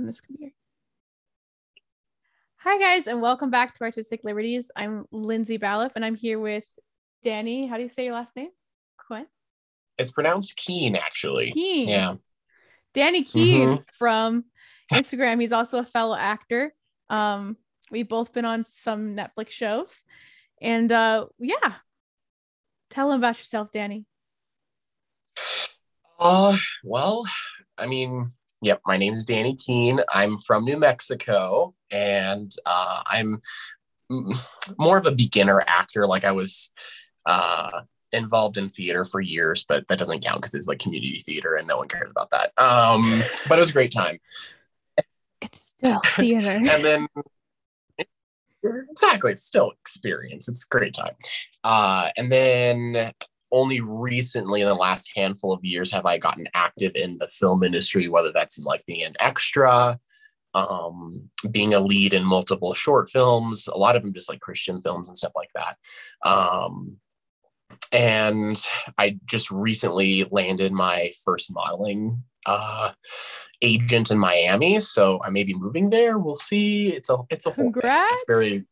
and this could be great. Hi guys, and welcome back to Artistic Liberties. I'm Lynzee Ballif, and I'm here with Danny. How do you say your last name? Quinn. It's pronounced Keen, actually. Keen. Yeah. Danny Kuehn from Instagram. He's also a fellow actor. Um, we've both been on some Netflix shows, and uh, yeah, tell him about yourself, Danny. Uh, well, I mean, yep, my name is Danny Kuehn. I'm from New Mexico, and uh, I'm more of a beginner actor. Like I was uh, involved in theater for years, but that doesn't count because it's like community theater, and no one cares about that. Um, but it was a great time. It's still theater. and then exactly it's still experience it's a great time uh and then only recently in the last handful of years have i gotten active in the film industry whether that's in like being an extra um being a lead in multiple short films a lot of them just like christian films and stuff like that um and i just recently landed my first modeling uh agent in Miami, so I may be moving there. We'll see. It's a it's a whole Congrats. thing. It's very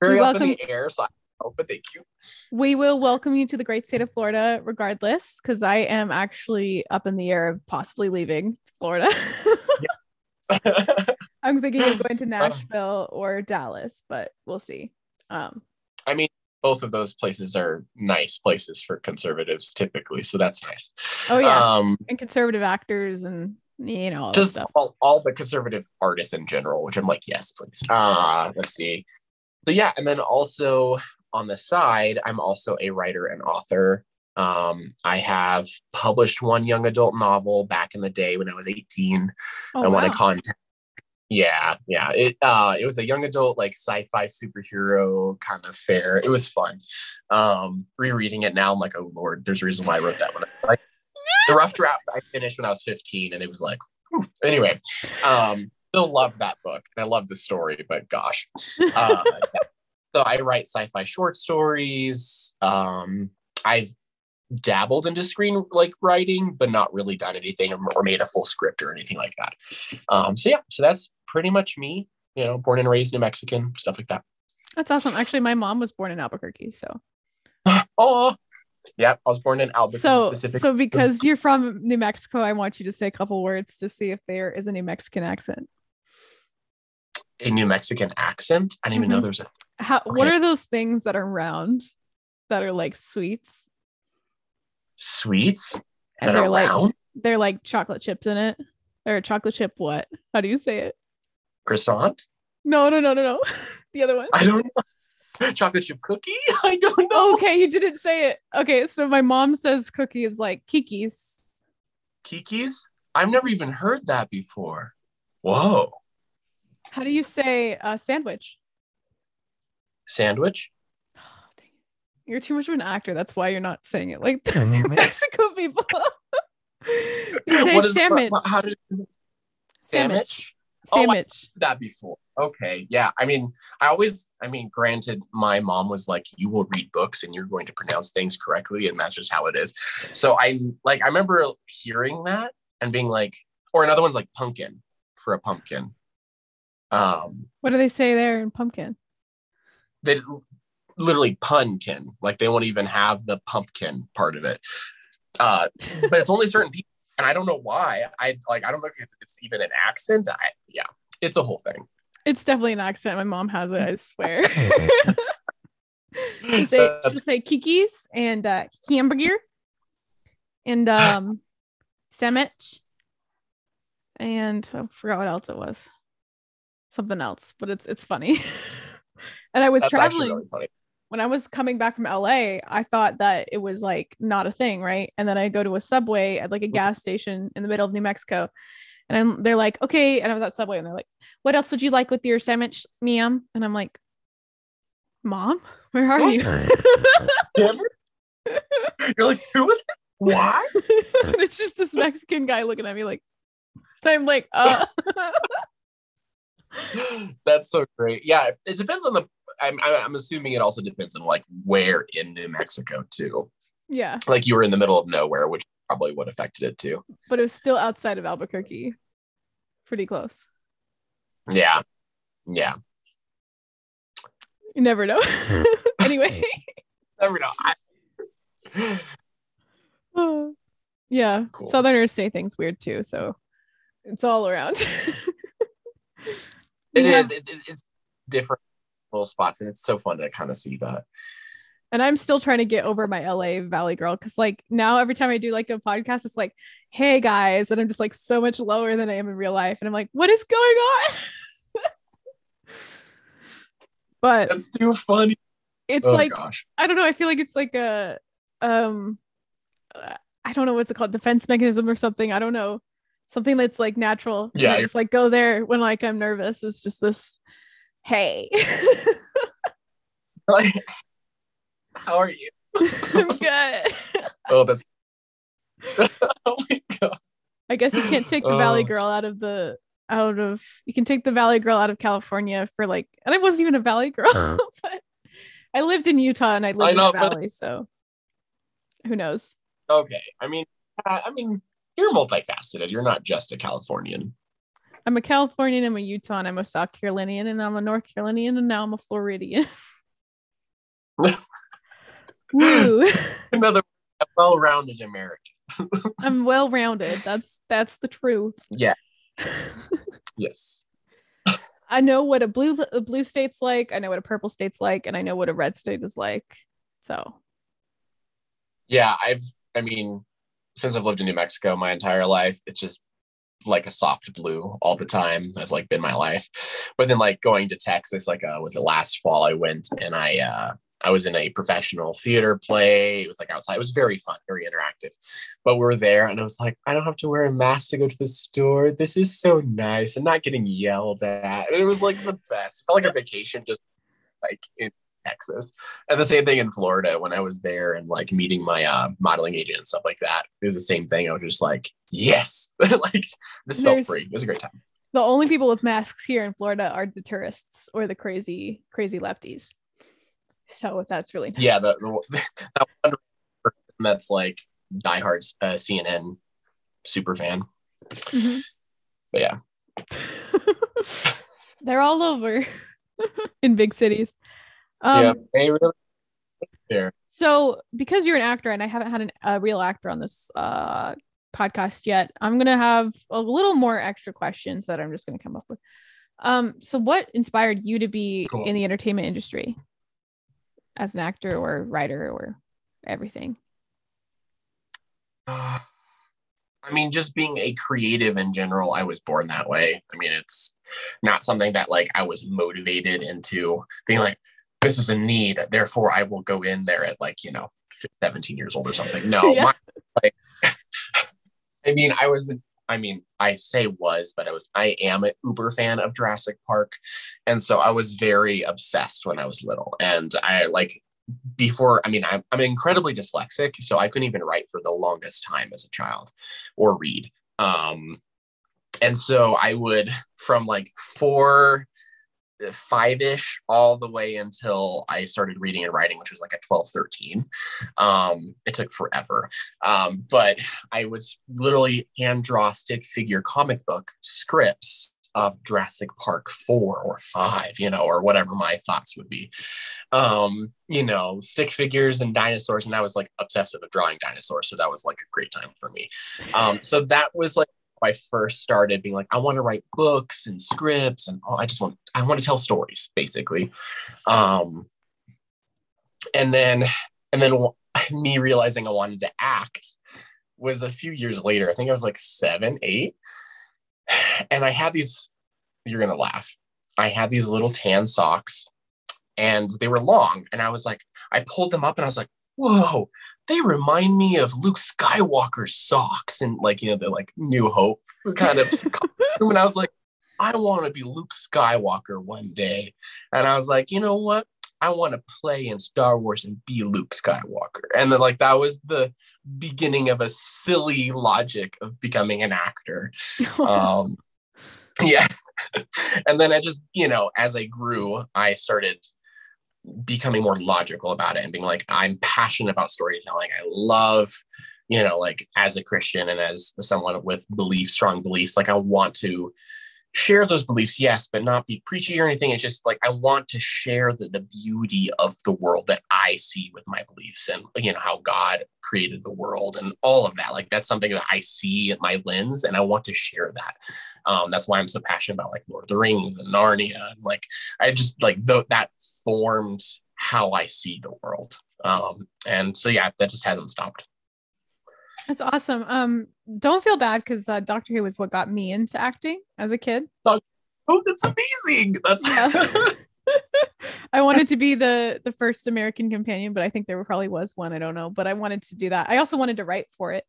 very We up welcome- in the air. So Hope, but thank you. we will welcome you to the great state of Florida, regardless, because I am actually up in the air of possibly leaving Florida. I'm thinking of going to Nashville or Dallas, but we'll see. Um, I mean, both of those places are nice places for conservatives typically, so that's nice. oh yeah, Um, and conservative actors and you know all just all, all the conservative artists in general, which I'm like, yes, please. Uh, let's see. So yeah, and then also on the side, I'm also a writer and author. Um, I have published one young adult novel back in the day when I was 18. Oh, I won a wow. contest. Yeah, yeah. It uh it was a young adult like sci-fi superhero kind of fair. It was fun. Um rereading it now, I'm like, oh lord, there's a reason why I wrote that one. Like the rough draft I finished when I was 15 and it was like whew. anyway. Um still love that book and I love the story, but gosh. Uh. so I write sci-fi short stories. Um I've dabbled into screen like writing, but not really done anything or, made a full script or anything like that. Um, so yeah, so that's pretty much me. You know, born and raised New Mexican, stuff like that. That's awesome. Actually, my mom was born in Albuquerque, so Oh, yeah, I was born in Albuquerque so specifically. so because you're from New Mexico, I want you to say a couple words to see if there is a New Mexican accent. A New Mexican accent. I didn't even know Mhm. there was a. How what are those things that are round that are like sweets Sweets and that they're are like round they're like chocolate chips in it or chocolate chip what? How do you say it? croissant. No, no, no, no, no. the other one. I don't know. Chocolate chip cookie. I don't know. Okay, you didn't say it. Okay, so my mom says cookie is like kikis. Kikis. I've never even heard that before. Whoa. How do you say uh, sandwich? Sandwich. Oh, dang it. You're too much of an actor. That's why you're not saying it like the The New Mex- Mexico people. you say What is- sandwich. what- How did Sandwich. Oh, I- Sandwich. that before. Okay. Yeah. I mean, I always, I mean, granted, my mom was like, you will read books and you're going to pronounce things correctly. And that's just how it is. So I like, I remember hearing that and being like, or another one's like pumpkin for a pumpkin. Um, What do they say there in pumpkin? they literally punkin, like they won't even have the pumpkin part of it. Uh, but it's only certain people. And I don't know why. I like, I don't know if it's even an accent. I, yeah, it's a whole thing. It's definitely an accent. My mom has it, I swear. to say to That's- say kikis and uh hamburger and um sandwich and I forgot what else it was. Something else, but it's it's funny. and I was that's traveling really when I was coming back from LA, I thought that it was like not a thing, right? And then I go to a subway at like a gas station in the middle of New Mexico. And I'm, they're like, okay. And I was at Subway and they're like, what else would you like with your sandwich, ma'am? And I'm like, mom, where are What? you? You're like, who is that? Why? it's just this Mexican guy looking at me like, I'm like, uh, That's so great. Yeah, it depends on the. I'm, I'm I'm assuming it also depends on like where in New Mexico too. yeah, Like you were in the middle of nowhere, which probably what affected it too. but it was still outside of Albuquerque, pretty close. Yeah. Yeah. You never know. Hmm. anyway. Never know. I, yeah. Cool. Southerners say things weird too, so it's all around. It is. It, it- it's different little spots, and it's so fun to kind of see that. and I'm still trying to get over my LA Valley girl because like now every time I do like a podcast, it's like, hey guys, and I'm just like so much lower than I am in real life. And I'm like, what is going on? but That's too funny. it's oh like gosh. I don't know. I feel like it's like a um I don't know what's it called, defense mechanism or something. I don't know. Something that's like natural. Yeah, I just like go there when like I'm nervous. It's just this hey. Like, how are you? I'm good. Oh, that's. oh my god. I guess you can't take the Valley Oh. Girl out of the out of you can take the Valley Girl out of California for like and I wasn't even a Valley Girl, but I lived in Utah and I lived know, in the but- Valley, so who knows? Okay. I mean, uh, I mean, you're multifaceted. You're not just a Californian. I'm a Californian, I'm a Utah, and I'm a South Carolinian, and I'm a North Carolinian, and now I'm a Floridian. Woo! Another well-rounded American. I'm well rounded. That's that's the truth. Yeah. Yes. I know what a blue a blue state's like. I know what a purple state's like, and I know what a red state is like. So Yeah, I've. I mean, since I've lived in New Mexico my entire life, it's just like a soft blue all the time. That's like been my life. But then like going to Texas, like uh, was it last fall? I went and I uh, I was in a professional theater play. It was like outside. It was very fun, very interactive. But we were there, and I was like, I don't have to wear a mask to go to the store. This is so nice, and not getting yelled at. And it was like the best. It felt like a vacation, just like in Texas. And the same thing in Florida when I was there and like meeting my uh, modeling agent and stuff like that. It was the same thing. I was just like, yes, like this felt There's- free. It was a great time. the only people with masks here in Florida are the tourists or the crazy crazy lefties. So that's really nice. Yeah, the, the that one person that's like diehard uh, CNN super fan. Mhm. But yeah, They're all over in big cities. Um, yeah, they really there. So, because you're an actor and I haven't had an, a real actor on this uh, podcast yet, I'm going to have a little more extra questions that I'm just going to come up with. Um, so, what inspired you to be Cool. in the entertainment industry as an actor or writer or everything? Uh, I mean, just being a creative in general, I was born that way. I mean, it's not something that like I was motivated into being like, this is a need, therefore I will go in there at like, you know, 17 years old or something. No, Yeah. my, like, I mean, I was, I mean, I say was, but I was, I am an uber fan of Jurassic Park. And so I was very obsessed when I was little. And I like, before i mean I'm, I'm incredibly dyslexic so i couldn't even write for the longest time as a child or read um and so i would from like four five-ish all the way until i started reading and writing which was like at 12 13 um it took forever. Um but i would literally hand draw stick figure comic book scripts of Jurassic Park 4 or 5, you know, or whatever my thoughts would be. Um, you know, stick figures and dinosaurs, and I was like obsessive of drawing dinosaurs, so that was like a great time for me. Um, so that was like I first started being like, I want to write books and scripts, and oh, I just want I want to tell stories, basically. Um, and then and then me realizing I wanted to act was a few years later. I think I was like seven, eight, and I had these. You're gonna laugh. I had these little tan socks and they were long. And I was like, I pulled them up and I was like, whoa, they remind me of Luke Skywalker's socks and like, you know, they're like New Hope kind of. And I was like, I want to be Luke Skywalker one day. And I was like, you know what? I want to play in Star Wars and be Luke Skywalker. And then like that was the beginning of a silly logic of becoming an actor um yeah and then i just you know as i grew i started becoming more logical about it and being like i'm passionate about storytelling. I love you know like as a christian and as someone with beliefs strong beliefs like i want to share those beliefs, yes, but not be preachy or anything. It's just like I want to share the, the beauty of the world that I see with my beliefs and you know how God created the world and all of that. Like that's something that I see at my lens, and I want to share that. Um, that's why I'm so passionate about like Lord of the Rings and Narnia. And like I just like th- that formed how I see the world. Um, and so yeah, that just hasn't stopped. That's awesome. Um, don't feel bad because uh, Doctor Who was what got me into acting as a kid. Oh, that's amazing! That's yeah. I wanted to be the the first American companion, but I think there probably was one. I don't know, but I wanted to do that. I also wanted to write for it.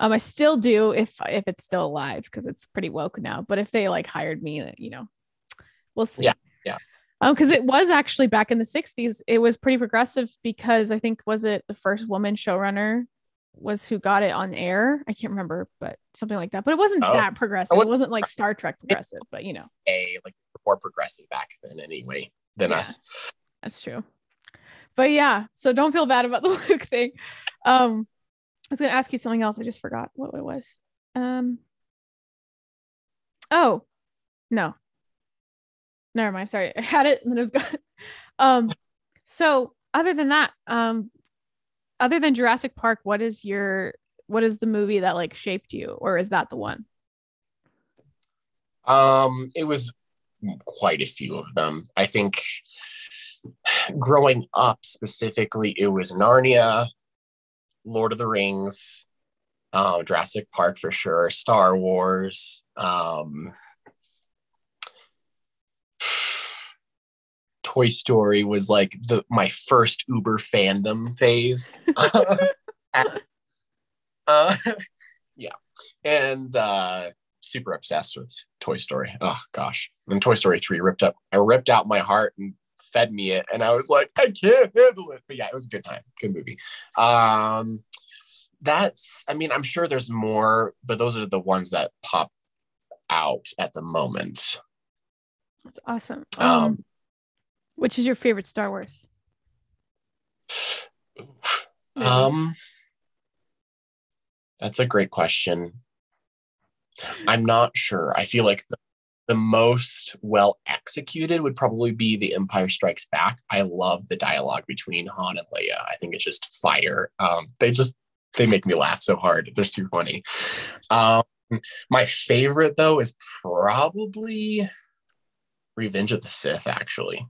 Um, I still do if if it's still alive because it's pretty woke now. But if they like hired me, you know, we'll see. Yeah, yeah. Um, because it was actually back in the '60s, it was pretty progressive because I think was it the first woman showrunner was who got it on air. I can't remember, but something like that. But it wasn't oh, that progressive. It wasn't like Star Trek progressive, but you know, a like more progressive back then anyway than yeah, us. That's true. But yeah, so don't feel bad about the Luke thing. Um, I was gonna ask you something else. I just forgot what it was. Um. Oh, no. Never mind. Sorry, I had it and then it was gone. Um. So other than that, um, other than Jurassic Park, what is your what is the movie that like shaped you, or is that the one? Um, it was quite a few of them. I think growing up specifically, it was Narnia, Lord of the Rings, um, Jurassic Park for sure, Star Wars. Um, Toy Story was like the my first Uber fandom phase. uh, yeah, and uh, super obsessed with Toy Story. Oh gosh, and Toy Story three ripped up. I ripped out my heart and fed me it, and I was like, I can't handle it. But yeah, it was a good time, good movie. Um, that's. I mean, I'm sure there's more, but those are the ones that pop out at the moment. That's awesome. Um, um which is your favorite Star Wars? Um, that's a great question. I'm not sure. I feel like the, the most well executed would probably be The Empire Strikes Back. I love the dialogue between Han and Leia. I think it's just fire. Um, they just they make me laugh so hard. They're too funny. Um, my favorite though is probably Revenge of the Sith. Actually,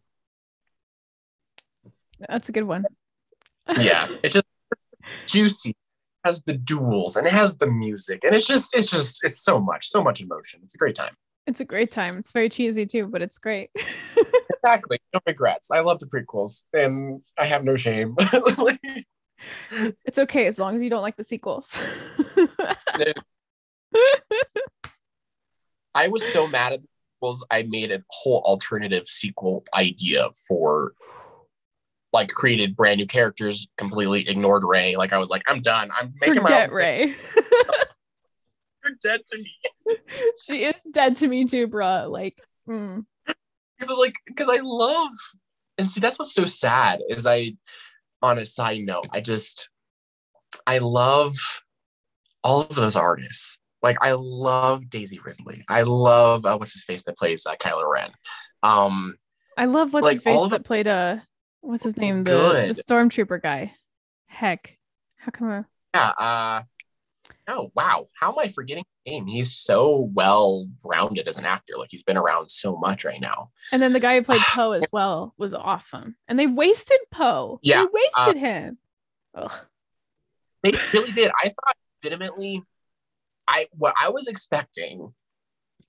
that's a good one. yeah, it's just juicy. It has the duels and it has the music and it's just it's just it's so much so much emotion. It's a great time. It's a great time. It's very cheesy too, but it's great. exactly. No regrets. I love the prequels and I have no shame. it's okay as long as you don't like the sequels. I was so mad at the sequels, I made a whole alternative sequel idea for like created brand new characters, completely ignored Rey. Like I was like, I'm done. I'm making Forget my Rey. You're dead to me. she is dead to me too, bruh. Like, mm. because like because I love and see that's what's so sad is I on a side note, I just I love all of those artists. Like I love Daisy Ridley. I love uh, what's his face that plays uh, Kylo Ren. Um, I love what's like his face that played a uh, what's his name? The, the stormtrooper guy. Heck, how come? I... Yeah. Uh, oh wow, how am I forgetting his name? He's so well rounded as an actor. Like he's been around so much right now. And then the guy who played Poe as well was awesome. And they wasted Poe. Yeah, they wasted uh, him. Ugh. They really did. I thought legitimately, I what I was expecting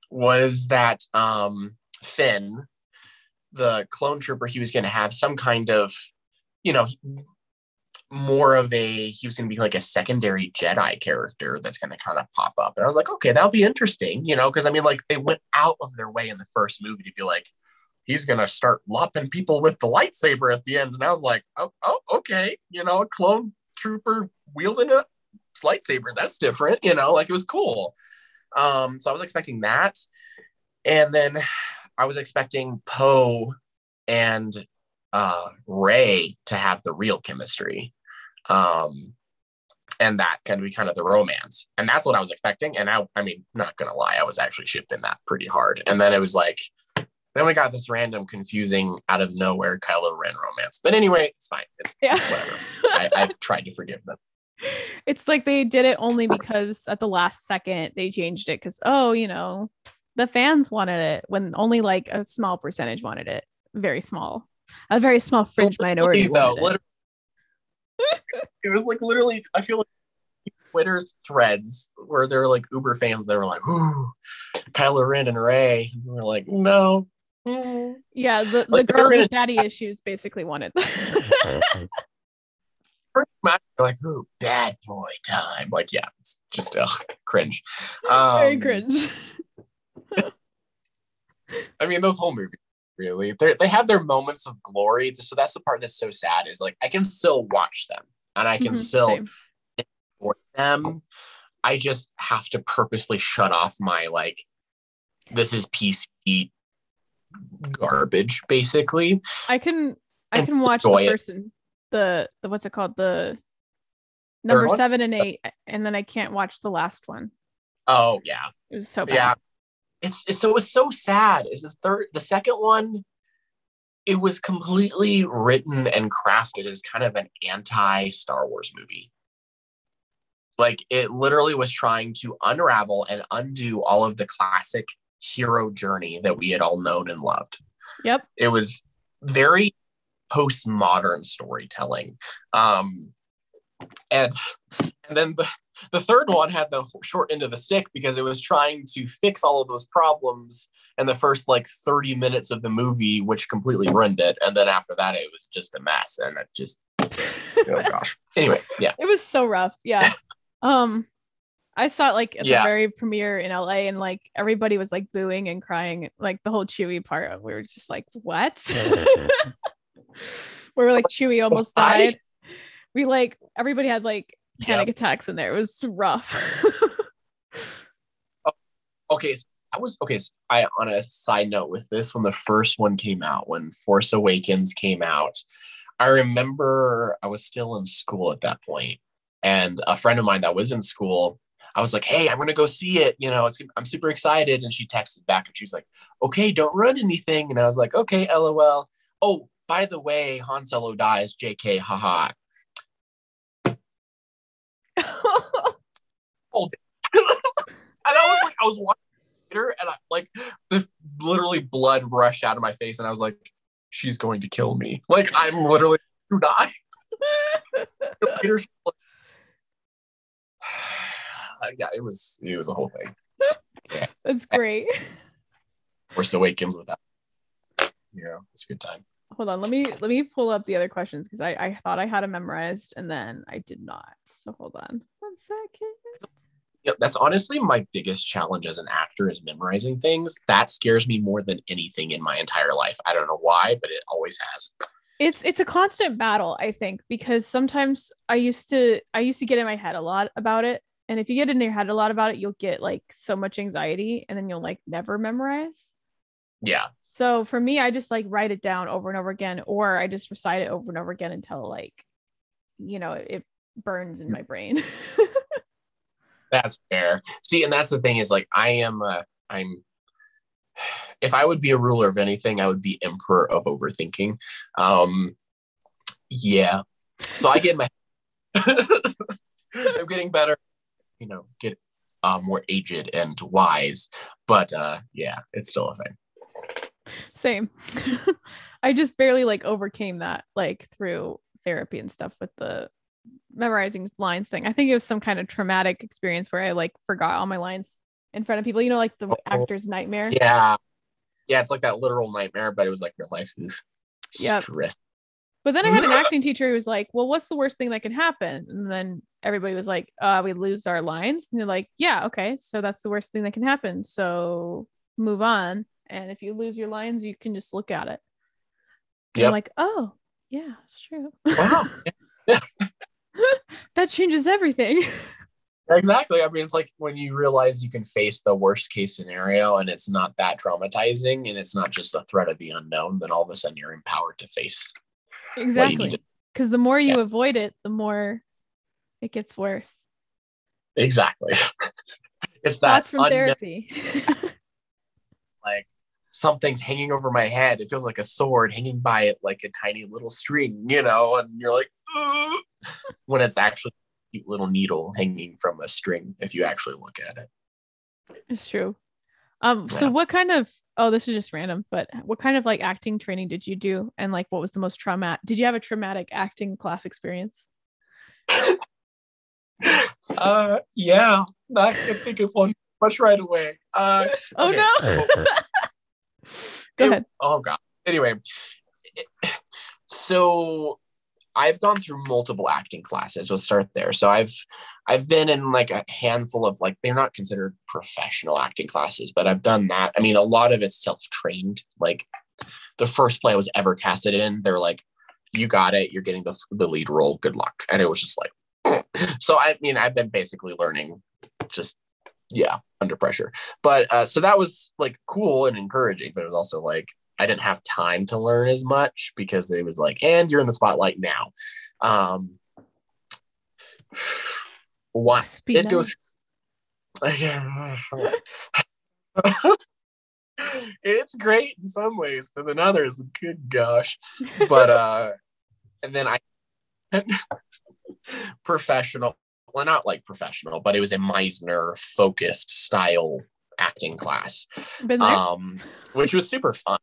was that um Finn the clone trooper, he was going to have some kind of, you know, more of a, he was going to be like a secondary Jedi character that's going to kind of pop up. And I was like, okay, that'll be interesting, you know, because I mean, like they went out of their way in the first movie to be like, he's going to start lopping people with the lightsaber at the end. And I was like, oh, oh okay, you know, a clone trooper wielding a lightsaber. That's different, you know, like it was cool. Um, so I was expecting that. And then I was expecting Poe and uh, Rey to have the real chemistry. Um, and that can be kind of the romance. And that's what I was expecting. And I, I mean, not gonna lie, I was actually shipping that pretty hard. And then it was like, then we got this random, confusing, out of nowhere Kylo Ren romance. But anyway, it's fine. It's, Yeah. it's whatever. I, I've tried to forgive them. It's like they did it only because at the last second they changed it because oh, you know, the fans wanted it when only like a small percentage wanted it. Very small. A very small fringe minority. though, it. it was like literally. I feel like Twitter's threads where there were like Uber fans that were like, "Ooh, Kylo Ren and Rey," and we're like, "No." Mm. Yeah, the, the Like, they're girls with daddy issues basically wanted that. Like, "Ooh, bad boy time." Like, yeah, it's just ugh, cringe. Um, very cringe. I mean, those whole movies really they they have their moments of glory. So that's the part that's so sad. Is like I can still watch them and I can Mhm, still same. for them. I just have to purposely shut off my like, this is PC garbage, basically. I can I can watch the enjoy and the the what's it called the number seven and eight, and then I can't watch the last one. Oh yeah, It was so bad. yeah. It's, it's so it's so sad. Is the third the second one? It was completely written and crafted as kind of an anti Star Wars movie. Like it literally was trying to unravel and undo all of the classic hero journey that we had all known and loved. Yep. it was very postmodern storytelling um and and then the the third one had the short end of the stick because it was trying to fix all of those problems in the first like 30 minutes of the movie which completely ruined it and then after that it was just a mess and it just oh gosh anyway yeah It was so rough. Yeah. um I saw it like at Yeah. the very premiere in LA and like everybody was like booing and crying like the whole Chewie part. We were just like, what? we were like Chewie almost Why? died. We like everybody had like panic Yep. attacks in there. It was rough. Oh, okay so i was okay so i on a side note with this when the first one came out when force awakens came out i remember i was still in school at that point and a friend of mine that was in school i was like hey i'm gonna go see it you know it's, i'm super excited and she texted back and she was like okay don't run anything and i was like okay lol oh by the way han solo dies jk haha and I was like, I was watching theater and I like the literally blood rushed out of my face, and I was like, she's going to kill me. Like I'm literally to die. Peter's like- uh, yeah, it was it was a whole thing. That's great. Force Awakens with that. You know, it's a good time. Hold on, let me let me pull up the other questions because I, I thought I had them memorized and then I did not. So hold on one second. Yeah, that's honestly my biggest challenge as an actor is memorizing things. That scares me more than anything in my entire life. I don't know why, but it always has. It's it's a constant battle, I think, because sometimes I used to I used to get in my head a lot about it. And if you get in your head a lot about it, you'll get like so much anxiety and then you'll like never memorize. Yeah. So for me, I just like write it down over and over again, or I just recite it over and over again until like, you know, it, burns in my brain. That's fair. See, and that's the thing is like I am uh I'm if I would be a ruler of anything, I would be emperor of overthinking. Um yeah. So I get my I'm getting better, you know, get uh, more aged and wise, but uh yeah, it's still a thing. Same. I just barely like overcame that like through therapy and stuff with the memorizing lines thing. I think it was some kind of traumatic experience where I like forgot all my lines in front of people. You know, like the Oh. actor's nightmare. Yeah. Yeah, it's like that literal nightmare, but it was like real life. Stress. But then I had an acting teacher who was like, "Well, what's the worst thing that can happen?" And then everybody was like, "Uh, we lose our lines." And they're like, "Yeah, okay, so that's the worst thing that can happen. So move on. And if you lose your lines, you can just look at it." Yep. I'm like, "Oh, yeah, it's true. Wow. that changes everything." Exactly. I mean, it's like when you realize you can face the worst case scenario and it's not that traumatizing and it's not just the threat of the unknown, then all of a sudden you're empowered to face exactly. need to. Because the more you Yeah. avoid it, the more It gets worse. Exactly. it's that Thoughts from unknown- therapy. like something's hanging over my head. It feels like a sword hanging by it, like a tiny little string, you know, and you're like, "Ugh," when it's actually a cute little needle hanging from a string, if you actually look at it. it's true. Um, so what kind of oh, this is just random, but what kind of like acting training did you do? And like what was the most traumatic did you have a traumatic acting class experience? Uh, yeah, I can think of one much right away. Uh, Oh Okay, no. Go It- ahead. Oh god. Anyway, it- so I've gone through multiple acting classes. We'll start there. So I've I've been in like a handful of like they're not considered professional acting classes, but I've done that. I mean, a lot of it's self-trained. Like the first play I was ever casted in, they're like, "You got it. You're getting the the lead role. Good luck." And it was just like, so I mean, I've been basically learning just yeah under pressure. But uh so that was like cool and encouraging but it was also like i didn't have time to learn as much because it was like and you're in the spotlight now. Um what it goes nice. it's great in some ways but in others good gosh. But uh and then i professional well not like professional but it was a meisner focused style acting class. Um which was super fun.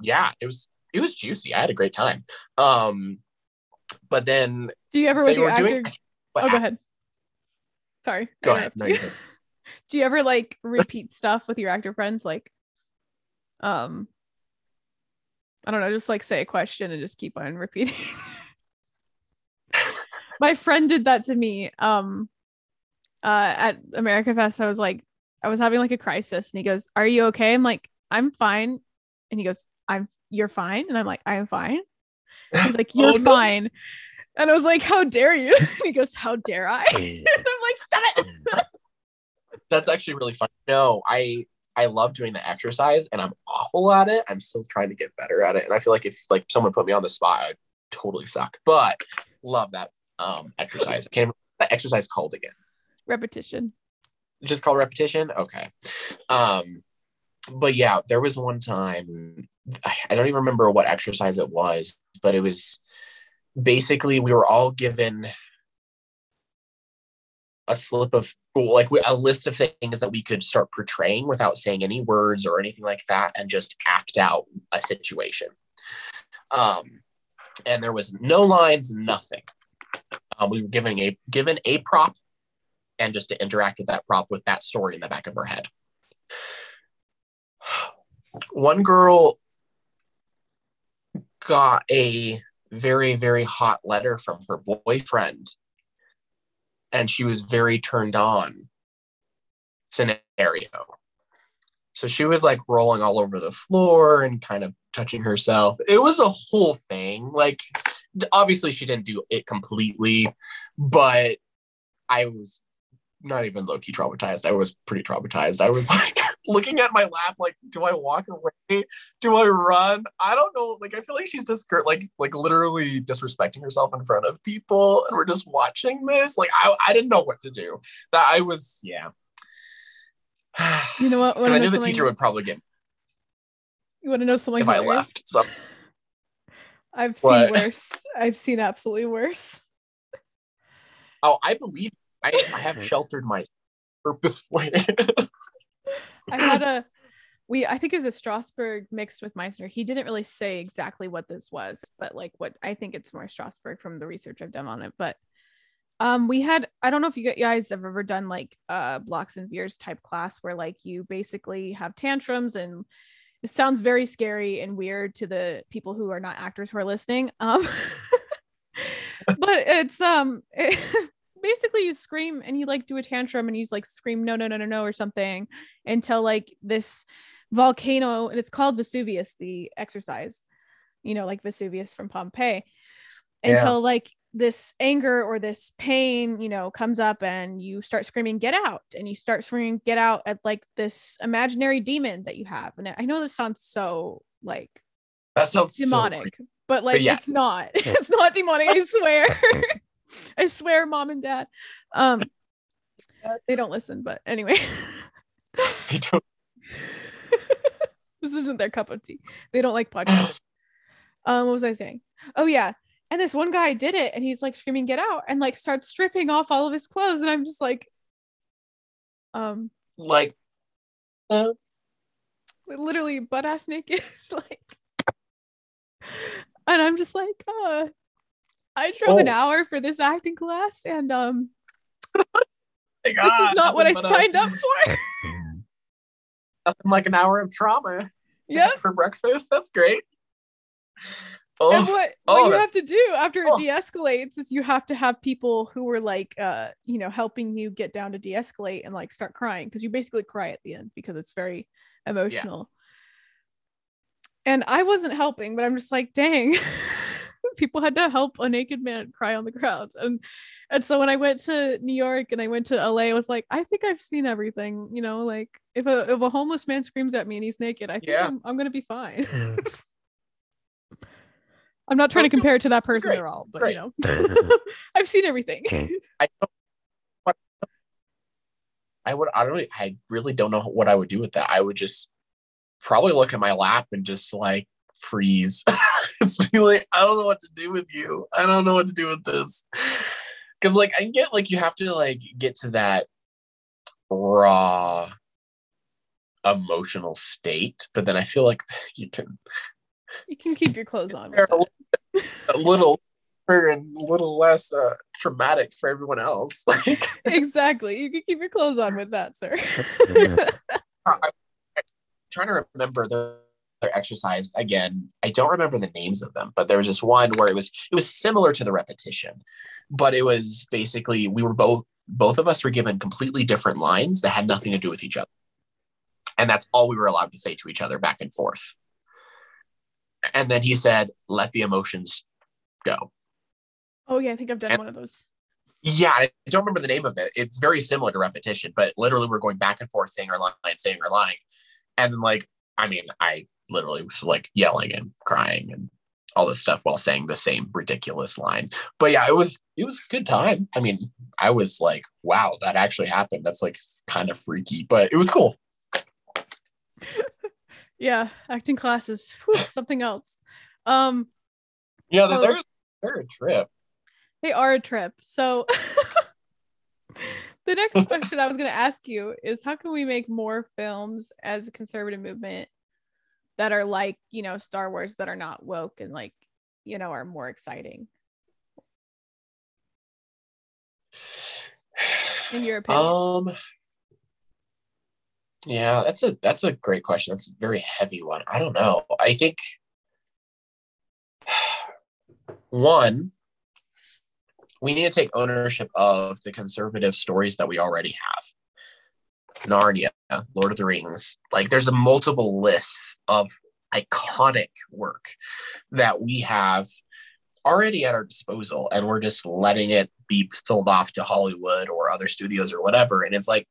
Yeah it was it was juicy. I had a great time. Um but then do you ever they with your actor doing Oh go ahead. Sorry. Go ahead. No, you. do you ever like repeat stuff with your actor friends? Like um i don't know just like say a question and just keep on repeating my friend did that to me um uh at america fest. I was like i was having like a crisis and he goes are you okay? I'm like i'm fine. And he goes i'm you're fine? And i'm like i'm fine. He's like you're Oh, no. fine. And i was like how dare you? And he goes how dare i? I'm like stop it. That's actually really fun. No i i love doing the exercise and i'm awful at it. I'm still trying to get better at it and i feel like if like someone put me on the spot i'd totally suck. But love that um exercise. I can't remember what that exercise called again. Repetition. Just called repetition? Okay. Um but yeah there was one time I- don't even remember what exercise it was but it was basically we were all given a slip of like a list of things that we could start portraying without saying any words or anything like that and just act out a situation. Um and there was no lines nothing um, we were given a given a prop and just to interact with that prop with that story in the back of her head. One girl got a very very hot letter from her boyfriend and she was very turned on scenario. So she was like rolling all over the floor and kind of touching herself. It was a whole thing. Like obviously she didn't do it completely but i was not even low-key traumatized. I was pretty traumatized. I was like looking at my lap like do i walk away? Do i run? I don't know. Like i feel like she's just like like literally disrespecting herself in front of people and we're just watching this. Like i, I didn't know what to do. That i was yeah. You know what? because i knew the teacher would probably get You want to know something if i left so I've seen What? worse. I've seen absolutely worse. oh i believe i, I have sheltered my purposefully I had a we I think it was a Strasberg mixed with Meisner. He didn't really say exactly what this was, but like what I think it's more Strasberg from the research I've done on it. But um we had I don't know if you guys have ever done like uh blocks and veers type class where like you basically have tantrums and it sounds very scary and weird to the people who are not actors who are listening. Um but it's um basically you scream and you like do a tantrum and you like scream no no no no no or something until like this volcano and it's called Vesuvius the exercise you know like Vesuvius from Pompeii Yeah. until like this anger or this pain you know comes up and you start screaming get out and you start screaming get out at like this imaginary demon that you have and I know this sounds so like that sounds so demonic creepy. but like yeah. it's not it's not demonic I swear I swear, mom and dad. Um, they don't listen, but anyway. They don't- this isn't their cup of tea. They don't like podcasts. um, what was I saying? Oh yeah. And this one guy did it and he's like screaming, get out, and like starts stripping off all of his clothes. And I'm just like, um, like uh, literally butt ass naked. like and I'm just like, uh I drove an Oh. hour for this acting class and um like, this is not what I nothing a- signed up for. Nothing like an hour of trauma. yeah. For breakfast. That's great. And Oh, what, oh, what you have to do after it oh. de-escalates is you have to have people who are like uh you know helping you get down to de-escalate and like start crying because you basically cry at the end because it's very emotional. And i wasn't helping but i'm just like dang. People had to help a naked man cry on the ground. And and so when i went to new york and i went to la i was like i think i've seen everything you know like if a if a homeless man screams at me and he's naked i think Yeah. I'm, I'm gonna be fine I'm not trying to compare it to that person Great, at all, but great. you know, I've seen everything. I don't what I would I don't really- I really don't know what I would do with that. I would just probably look at my lap and just like freeze. Just be like, I don't know what to do with you. I don't know what to do with this. Cause like I get like you have to like get to that raw emotional state, but then I feel like you can you can keep your clothes on. They're a little and a little less uh, traumatic for everyone else. Like exactly. You can keep your clothes on with that, sir. I, I'm trying to remember the other exercise again. I don't remember the names of them, but there was this one where it was it was similar to the repetition, but it was basically we were both both of us were given completely different lines that had nothing to do with each other, and that's all we were allowed to say to each other back and forth. And then he said, "Let the emotions go." oh yeah, I think I've done And- one of those. Yeah, I don't remember the name of it. It's very similar to repetition, but literally we're going back and forth saying our line, saying our line. And then like, I mean, I literally was like yelling and crying and all this stuff while saying the same ridiculous line. But yeah, it was it was a good time. I mean, I was like, wow, that actually happened. That's like kind of freaky, but it was cool. Yeah, acting classes, whew, something else. Um, Yeah, So- they're they're a trip. they are a trip. So the next question I was going to ask you is how can we make more films as a conservative movement that are like, you know, Star Wars that are not woke and like, you know, are more exciting in your opinion? Um Yeah, that's a that's a great question. That's a very heavy one. I don't know. I think one we need to take ownership of the conservative stories that we already have. Narnia, Lord of the Rings. Like there's a multiple lists of iconic work that we have already at our disposal and we're just letting it be sold off to Hollywood or other studios or whatever and it's like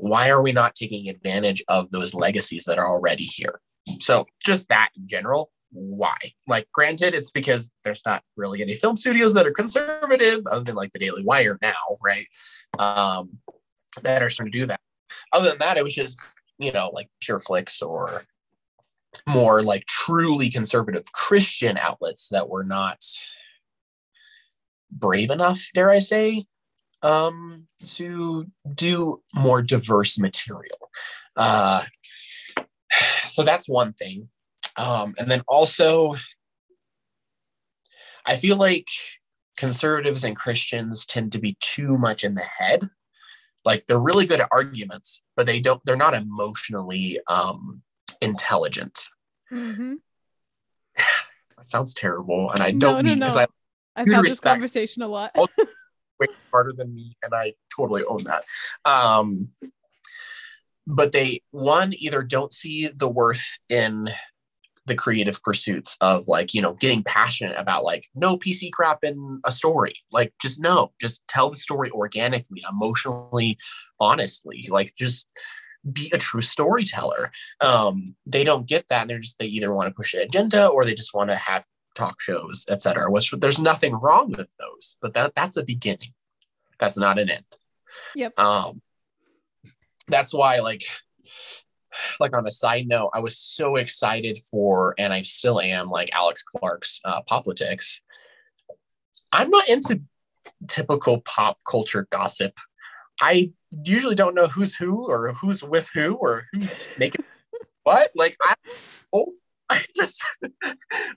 why are we not taking advantage of those legacies that are already here? So just that in general why? Like granted it's because there's not really any film studios that are conservative other than like the daily wire now right? Um that are starting to do that. Other than that it was just you know like Pure Flix or more like truly conservative christian outlets that were not brave enough dare i say um to do more diverse material uh so that's one thing um and then also i feel like conservatives and christians tend to be too much in the head like they're really good at arguments but they don't they're not emotionally um intelligent Mm-hmm. that sounds terrible and i don't no, mean because no. i I've had this conversation a lot. Way smarter than me and i totally own that. Um but they one either don't see the worth in the creative pursuits of like you know getting passionate about like no pc crap in a story. Like just no. Just tell the story organically emotionally honestly. Like just be a true storyteller. Um they don't get that. And they're just they either want to push an agenda or they just want to have talk shows, etc. Which there's nothing wrong with those, but that that's a beginning. That's not an end. Yep. Um, that's why, like, like on a side note, I was so excited for, and I still am, like Alex Clark's uh, politics. I'm not into typical pop culture gossip. I usually don't know who's who or who's with who or who's making what. Like I oh I just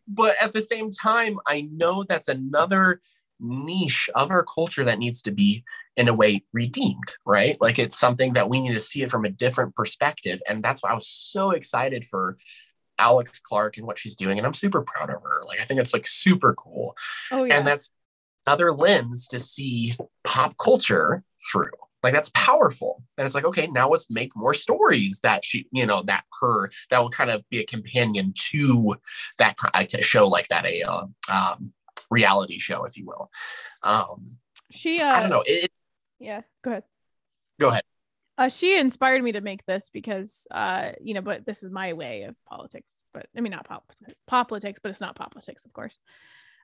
but at the same time, I know that's another niche of our culture that needs to be in a way redeemed, right? Like it's something that we need to see it from a different perspective. And that's why I was so excited for Alex Clark and what she's doing. And I'm super proud of her. Like I think it's like super cool. Oh yeah. And that's another lens to see pop culture through. Like that's powerful. And it's like, okay, now let's make more stories that she, you know, that her that will kind of be a companion to that show like that, a uh, um, reality show, if you will. Um, she, uh, I don't know. It, yeah, go ahead. Go ahead. Uh, she inspired me to make this because, uh, you know, but this is my way of politics. But I mean, not pop politics, but it's not politics, of course.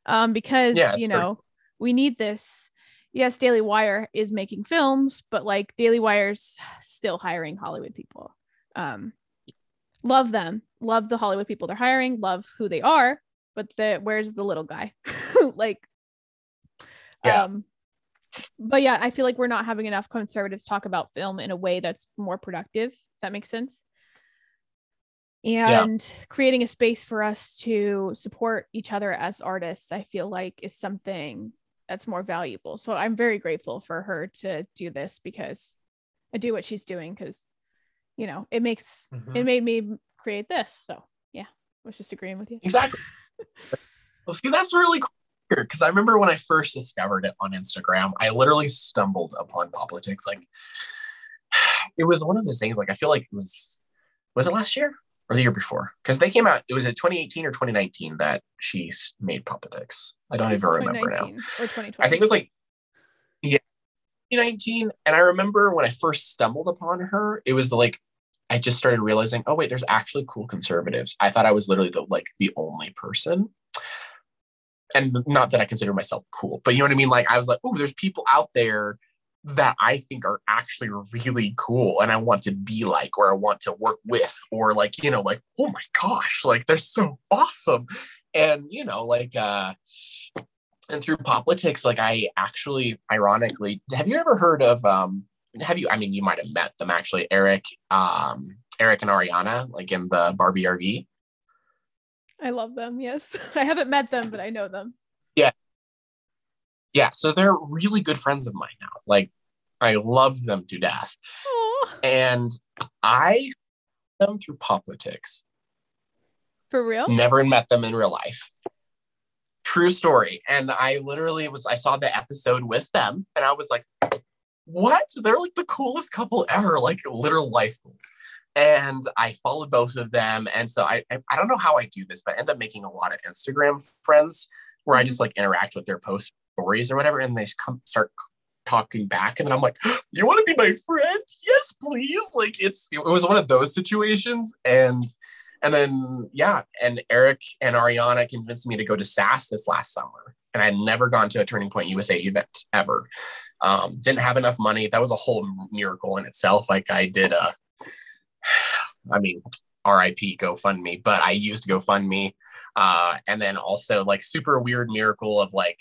Um, because yeah, you know, we need this. Yes, Daily Wire is making films, but like Daily Wire's still hiring Hollywood people. Um, love them, love the Hollywood people they're hiring, love who they are, but the where's the little guy? like, yeah. um, but yeah, I feel like we're not having enough conservatives talk about film in a way that's more productive. that makes sense. And yeah. creating a space for us to support each other as artists, I feel like is something that's more valuable. So I'm very grateful for her to do this because I do what she's doing because you know it makes mm-hmm. it made me create this. So yeah, I was just agreeing with you. Exactly. well, see, that's really cool because I remember when I first discovered it on Instagram, I literally stumbled upon politics. Like it was one of those things. Like I feel like it was was it last year? Or the year before because they came out it was in 2018 or 2019 that she made politics i don't even remember now. Or 2020 i think it was like yeah 2019 and i remember when i first stumbled upon her it was the like i just started realizing oh wait there's actually cool conservatives. I thought i was literally the like the only person. And not that i consider myself cool but you know what i mean? Like i was like oh there's people out there that I think are actually really cool and I want to be like or I want to work with or like you know like oh my gosh like they're so awesome. And you know like uh and through politics like I actually ironically have you ever heard of um have you I mean you might have met them actually Eric um Eric and Ariana like in the Barbie RV I love them yes. I haven't met them but I know them yeah, so they're really good friends of mine now. Like I love them to death. Aww. And I them through politics. For real? Never met them in real life. True story. And I literally was I saw the episode with them and I was like, what? They're like the coolest couple ever, like literal life goals. And I followed both of them. And so I I, I don't know how I do this, but I end up making a lot of Instagram friends where I mm-hmm. just like interact with their posts stories or whatever, and they come start talking back, and then I'm like, "You want to be my friend? Yes, please!" Like it's it was one of those situations, and and then yeah, and Eric and Ariana convinced me to go to SAS this last summer, and I'd never gone to a Turning Point USA event ever. Um, didn't have enough money. That was a whole miracle in itself. Like I did a, I mean, RIP GoFundMe, but I used GoFundMe. Uh, and then also like super weird miracle of like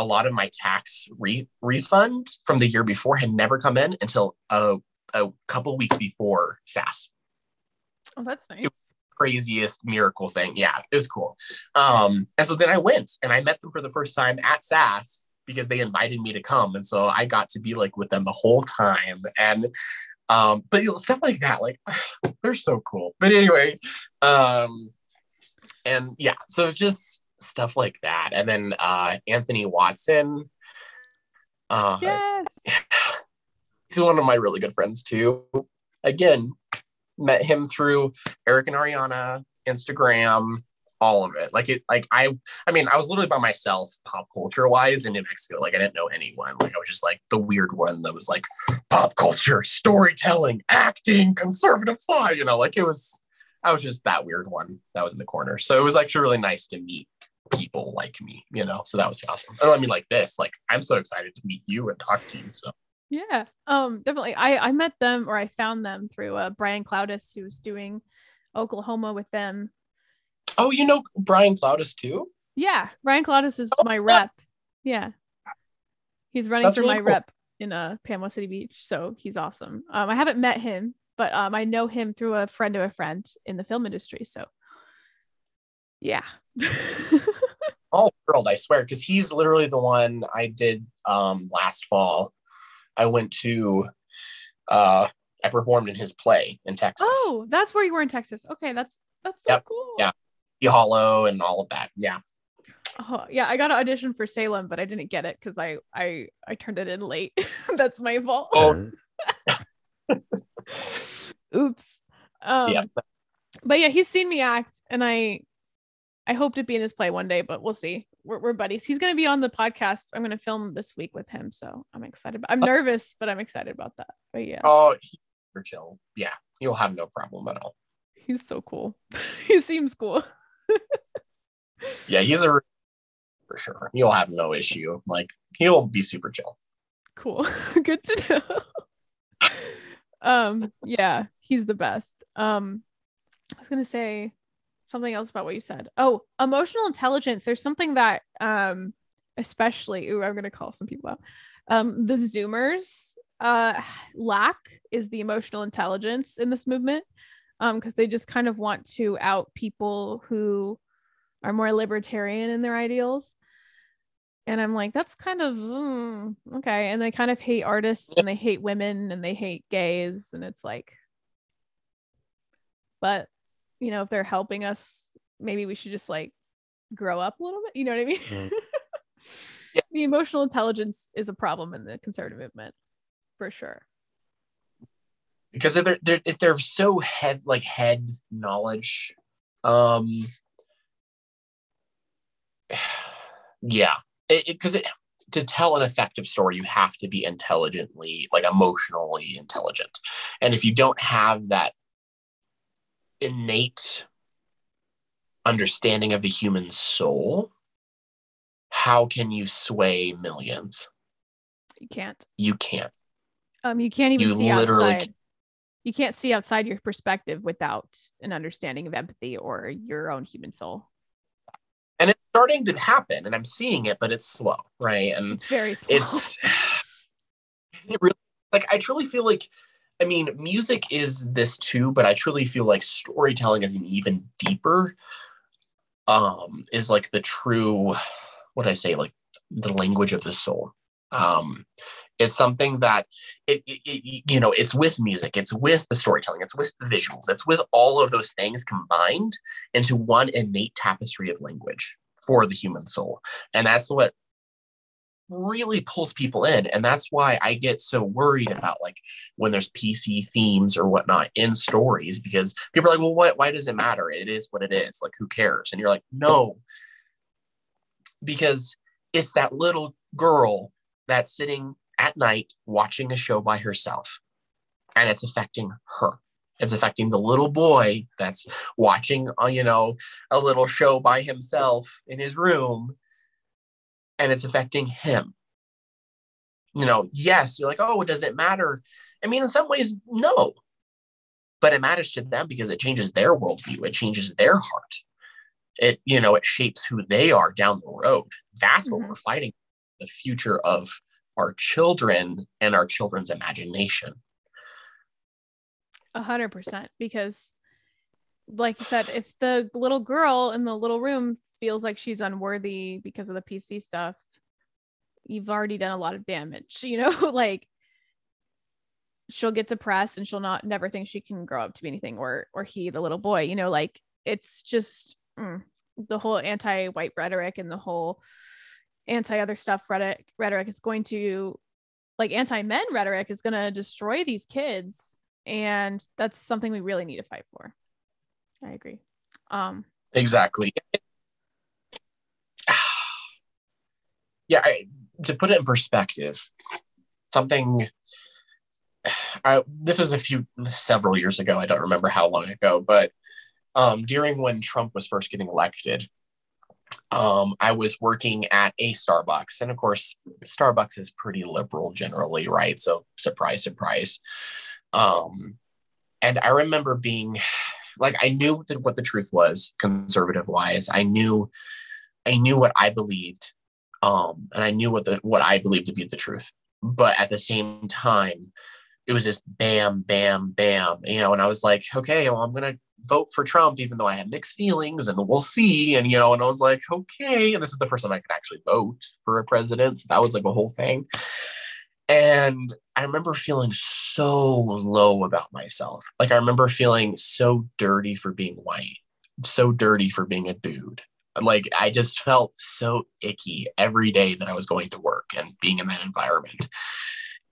a lot of my tax re- refund from the year before had never come in until a, a couple weeks before SAS. Oh, that's nice. Craziest miracle thing. Yeah, it was cool. Um, and so then I went and I met them for the first time at SAS because they invited me to come. And so I got to be like with them the whole time. And um, but stuff like that, like they're so cool. But anyway, um, and yeah, so just stuff like that. And then uh, Anthony Watson. Uh, yes. He's one of my really good friends too. Again, met him through Eric and Ariana, Instagram, all of it. Like it, like I, I mean, I was literally by myself, pop culture wise, in New Mexico. Like I didn't know anyone. Like I was just like the weird one that was like pop culture, storytelling, acting, conservative thought. You know, like it was. I was just that weird one that was in the corner. So it was actually really nice to meet people like me, you know. So that was awesome. Oh, I mean, like this, like I'm so excited to meet you and talk to you. So yeah, um, definitely. I I met them or I found them through uh, Brian Cloudis, who's doing Oklahoma with them. Oh, you know Brian Cloudis too? Yeah, Brian Cloudis is oh, my rep. Yeah, he's running That's for really my cool. rep in uh Panama City Beach, so he's awesome. Um, I haven't met him, but um, I know him through a friend of a friend in the film industry. So yeah. All world, I swear, because he's literally the one I did um last fall. I went to uh I performed in his play in Texas. Oh, that's where you were in Texas. Okay, that's that's so yep. cool. Yeah. Hollow and all of that. Yeah. Oh, yeah, I got an audition for Salem, but I didn't get it because I I I turned it in late. that's my fault. Oh. Oops. Um, yeah. But yeah, he's seen me act, and I I hope to be in his play one day, but we'll see. We're, we're buddies. He's going to be on the podcast. I'm going to film this week with him, so I'm excited. I'm nervous, but I'm excited about that. But yeah. Oh, for chill. Yeah, you'll have no problem at all. He's so cool. he seems cool. yeah, he's a for sure. You'll have no issue. Like he'll be super chill. Cool. Good to know. um, yeah, he's the best. Um, I was gonna say something else about what you said. Oh, emotional intelligence. There's something that um especially ooh, I'm gonna call some people out. Um, the Zoomers uh lack is the emotional intelligence in this movement. Um, because they just kind of want to out people who are more libertarian in their ideals. And I'm like, that's kind of mm, okay. And they kind of hate artists and they hate women and they hate gays. And it's like, but you know, if they're helping us, maybe we should just like grow up a little bit. You know what I mean? Mm. yeah. The emotional intelligence is a problem in the conservative movement for sure. Because if they're, they're if they're so head like head knowledge, um, yeah, because it, it, it, to tell an effective story, you have to be intelligently, like emotionally intelligent, and if you don't have that innate understanding of the human soul, how can you sway millions? You can't. You can't. Um, you can't even you see literally outside. You can't see outside your perspective without an understanding of empathy or your own human soul. And it's starting to happen, and I'm seeing it, but it's slow, right? And it's very slow. It's it really like I truly feel like I mean, music is this too, but I truly feel like storytelling is an even deeper, um, is like the true, what I say, like the language of the soul. Um, it's something that it, it, it, you know, it's with music, it's with the storytelling, it's with the visuals, it's with all of those things combined into one innate tapestry of language for the human soul. And that's what really pulls people in and that's why i get so worried about like when there's pc themes or whatnot in stories because people are like well what why does it matter? It is what it is. Like who cares? And you're like no. Because it's that little girl that's sitting at night watching a show by herself and it's affecting her. It's affecting the little boy that's watching uh, you know a little show by himself in his room and it's affecting him. You know, yes, you're like, oh, it does it matter? I mean, in some ways, no, but it matters to them because it changes their worldview, it changes their heart. It, you know, it shapes who they are down the road. That's mm-hmm. what we're fighting the future of our children and our children's imagination. A hundred percent. Because, like you said, if the little girl in the little room feels like she's unworthy because of the PC stuff, you've already done a lot of damage. You know, like she'll get depressed and she'll not never think she can grow up to be anything or or he the little boy you know like it's just mm, the whole anti-white rhetoric and the whole anti-other stuff rhetoric rhetoric is going to like anti-men rhetoric is going to destroy these kids and that's something we really need to fight for i agree um exactly yeah, I, to put it in perspective, something. I, this was a few several years ago. I don't remember how long ago, but um, during when Trump was first getting elected, um, I was working at a Starbucks. And of course, Starbucks is pretty liberal generally, right? So, surprise, surprise. Um, and I remember being like, I knew that what the truth was, conservative wise. I knew, I knew what I believed, um, and I knew what the what I believed to be the truth. But at the same time, it was just bam, bam, bam, you know. And I was like, okay, well, I'm gonna vote for Trump, even though I had mixed feelings, and we'll see. And you know, and I was like, okay. And this is the first time I could actually vote for a president. So that was like a whole thing. And I remember feeling so low about myself. Like I remember feeling so dirty for being white, so dirty for being a dude. Like I just felt so icky every day that I was going to work and being in that environment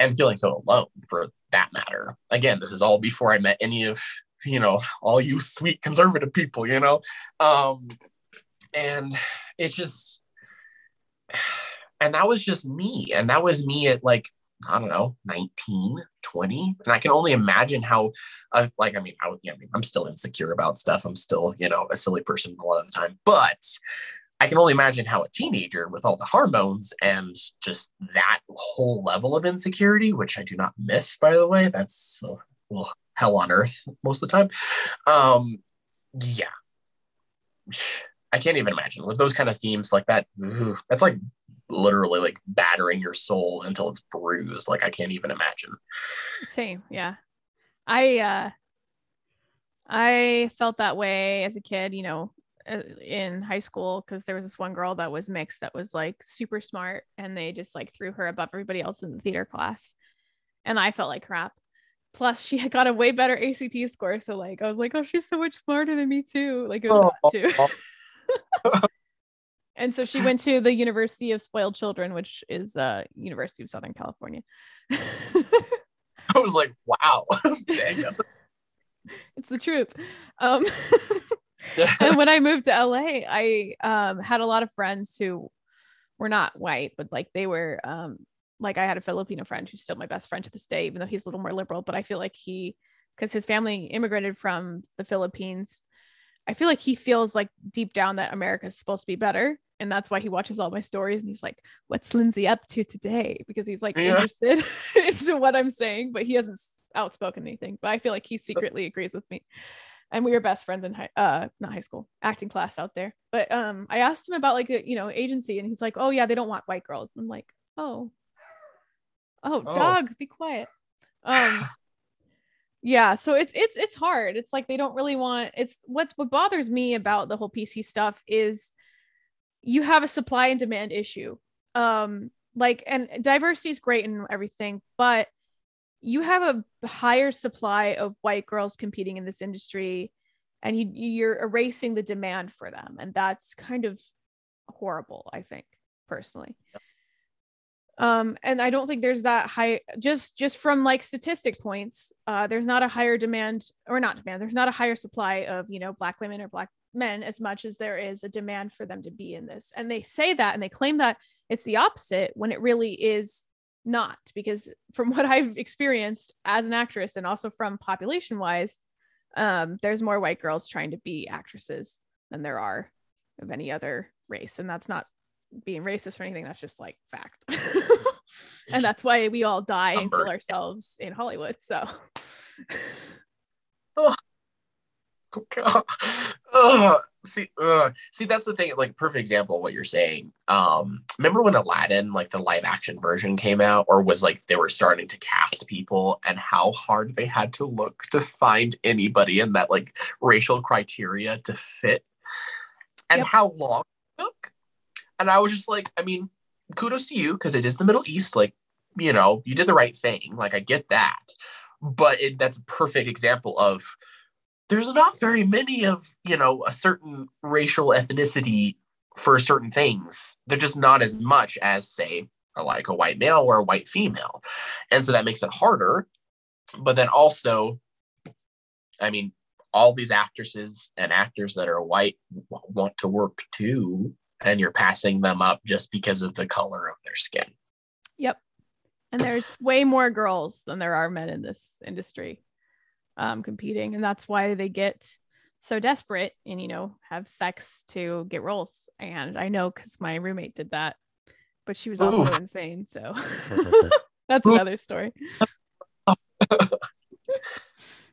and feeling so alone for that matter. Again, this is all before I met any of you know, all you sweet conservative people, you know? Um, and it's just, and that was just me. And that was me at like, I don't know, 19, 20. And I can only imagine how, uh, like, I mean, I, yeah, I mean, I'm still insecure about stuff. I'm still, you know, a silly person a lot of the time. But I can only imagine how a teenager with all the hormones and just that whole level of insecurity, which I do not miss, by the way, that's uh, well, hell on earth most of the time. Um, yeah, I can't even imagine with those kind of themes like that. That's like literally like battering your soul until it's bruised. Like I can't even imagine. Same, yeah. I uh I felt that way as a kid, you know, uh, in high school because there was this one girl that was mixed that was like super smart and they just like threw her above everybody else in the theater class. And I felt like crap plus she had got a way better ACT score. So like I was like, oh, she's so much smarter than me too. Like it was oh, too. and so she went to the University of Spoiled Children, which is uh University of Southern California. I was like, wow. Dang, that's a- it's the truth. Um and when I moved to LA, I um had a lot of friends who were not white, but like they were um like I had a Filipino friend who's still my best friend to this day, even though he's a little more liberal. But I feel like he, because his family immigrated from the Philippines, I feel like he feels like deep down that America is supposed to be better. And that's why he watches all my stories and he's like, What's Lynzee up to today? Because he's like yeah. interested into what I'm saying, but he hasn't outspoken anything. But I feel like he secretly agrees with me. And we were best friends in high, uh, not high school, acting class out there. But um, I asked him about like a, you know, agency, and he's like, "Oh yeah, they don't want white girls." I'm like, "Oh, Oh, oh. dog, be quiet. Um yeah, so it's it's it's hard. It's like they don't really want it's what's what bothers me about the whole PC stuff is you have a supply and demand issue. Um like and diversity is great and everything, but you have a higher supply of white girls competing in this industry and you you're erasing the demand for them and that's kind of horrible, I think, personally. Yep um and i don't think there's that high just just from like statistic points uh there's not a higher demand or not demand there's not a higher supply of you know black women or black men as much as there is a demand for them to be in this. And they say that and they claim that it's the opposite when it really is not because from what i've experienced as an actress and also from population wise um there's more white girls trying to be actresses than there are of any other race. And that's not being racist or anything. That's just like fact. and that's why we all die and kill ourselves in Hollywood. So. oh. God. Oh, see, uh, see, that's the thing. Like, perfect example of what you're saying. Um, remember when Aladdin, like the live action version, came out, or was like they were starting to cast people, and how hard they had to look to find anybody in that like racial criteria to fit, and yep. how long and I was just like, I mean, kudos to you because it is the Middle East. Like, you know, you did the right thing. Like, I get that. But it, that's a perfect example of there's not very many of, you know, a certain racial ethnicity for certain things. They're just not as much as, say, like a white male or a white female. And so that makes it harder. But then also, I mean, all these actresses and actors that are white want to work too and you're passing them up just because of the color of their skin. Yep. And there's way more girls than there are men in this industry um, competing. And that's why they get so desperate and you know have sex to get roles and i know because my roommate did that but she was also Ooh. insane so that's another story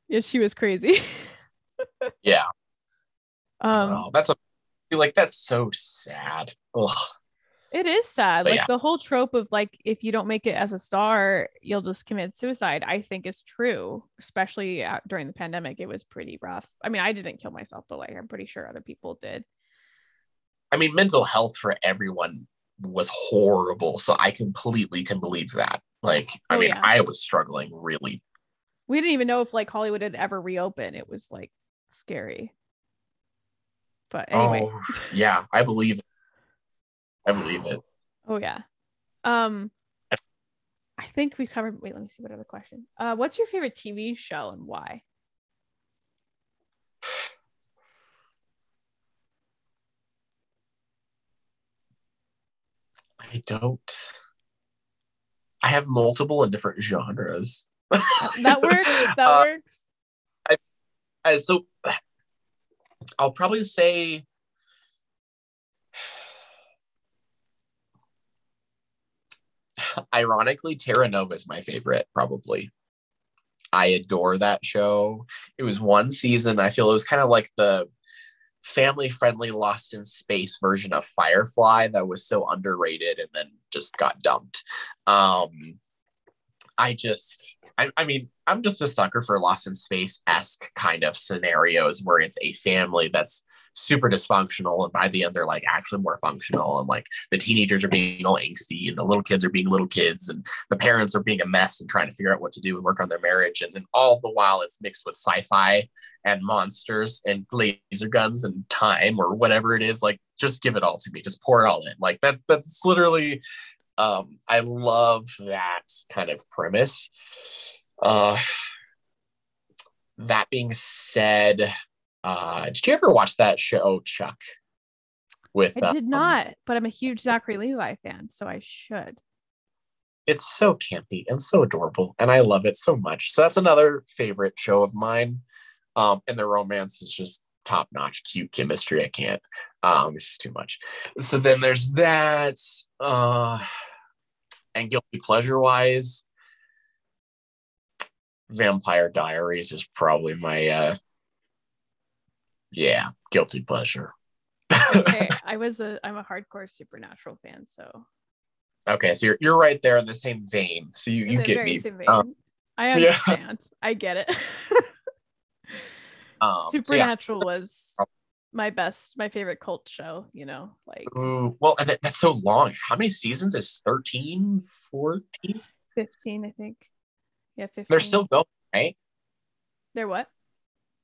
yeah she was crazy Yeah. um oh, that's a Like that's so sad. Ugh. it is sad But like yeah. the whole trope of like if you don't make it as a star you'll just commit suicide i think is true especially out during the pandemic it was pretty rough i mean i didn't kill myself but like i'm pretty sure other people did I mean, mental health for everyone was horrible. So I completely can believe that. Like, I Oh, mean, yeah. I was struggling really. we didn't even know if like Hollywood had ever reopened. It was like scary. But anyway, Oh, yeah, I believe it. I believe it. oh, yeah. Um I think we covered wait, let me see what other question. Uh what's your favorite TV show and why? I don't. I have multiple and different genres. That works. That Uh, works. I so I'll probably say ironically Terra Nova is my favorite probably. I adore that show. It was one season. I feel it was kind of like the family friendly Lost in Space version of Firefly that was so underrated and then just got dumped. Um I just I, I mean, I'm just a sucker for Lost in Space esque kind of scenarios where it's a family that's super dysfunctional, and by the end they're like actually more functional, and like the teenagers are being all angsty, and the little kids are being little kids, and the parents are being a mess and trying to figure out what to do and work on their marriage, and then all the while it's mixed with sci-fi and monsters and laser guns and time or whatever it is. Like, just give it all to me, just pour it all in. Like that's that's literally um i love that kind of premise. Uh that being said uh did you ever watch that show chuck with I did um, not, but I'm a huge Zachary Levi fan, so I should. it's so campy and so adorable and i love it so much. So that's another favorite show of mine. Um and the romance is just top notch cute chemistry i can't um it's just too much so then there's that uh and guilty pleasure wise vampire diaries is probably my uh yeah guilty pleasure Okay, I was a I'm a hardcore supernatural fan, so okay so you're, you're right there in the same vein so you, you get me. Um, I yeah. understand. I get it. um, so yeah. Supernatural was my best, my favorite cult show, you know, like Ooh, well, that, that's so long. How many seasons is 13, 14? 15, I think. Yeah, 15. They're still going, right? They're what?